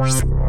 Bye.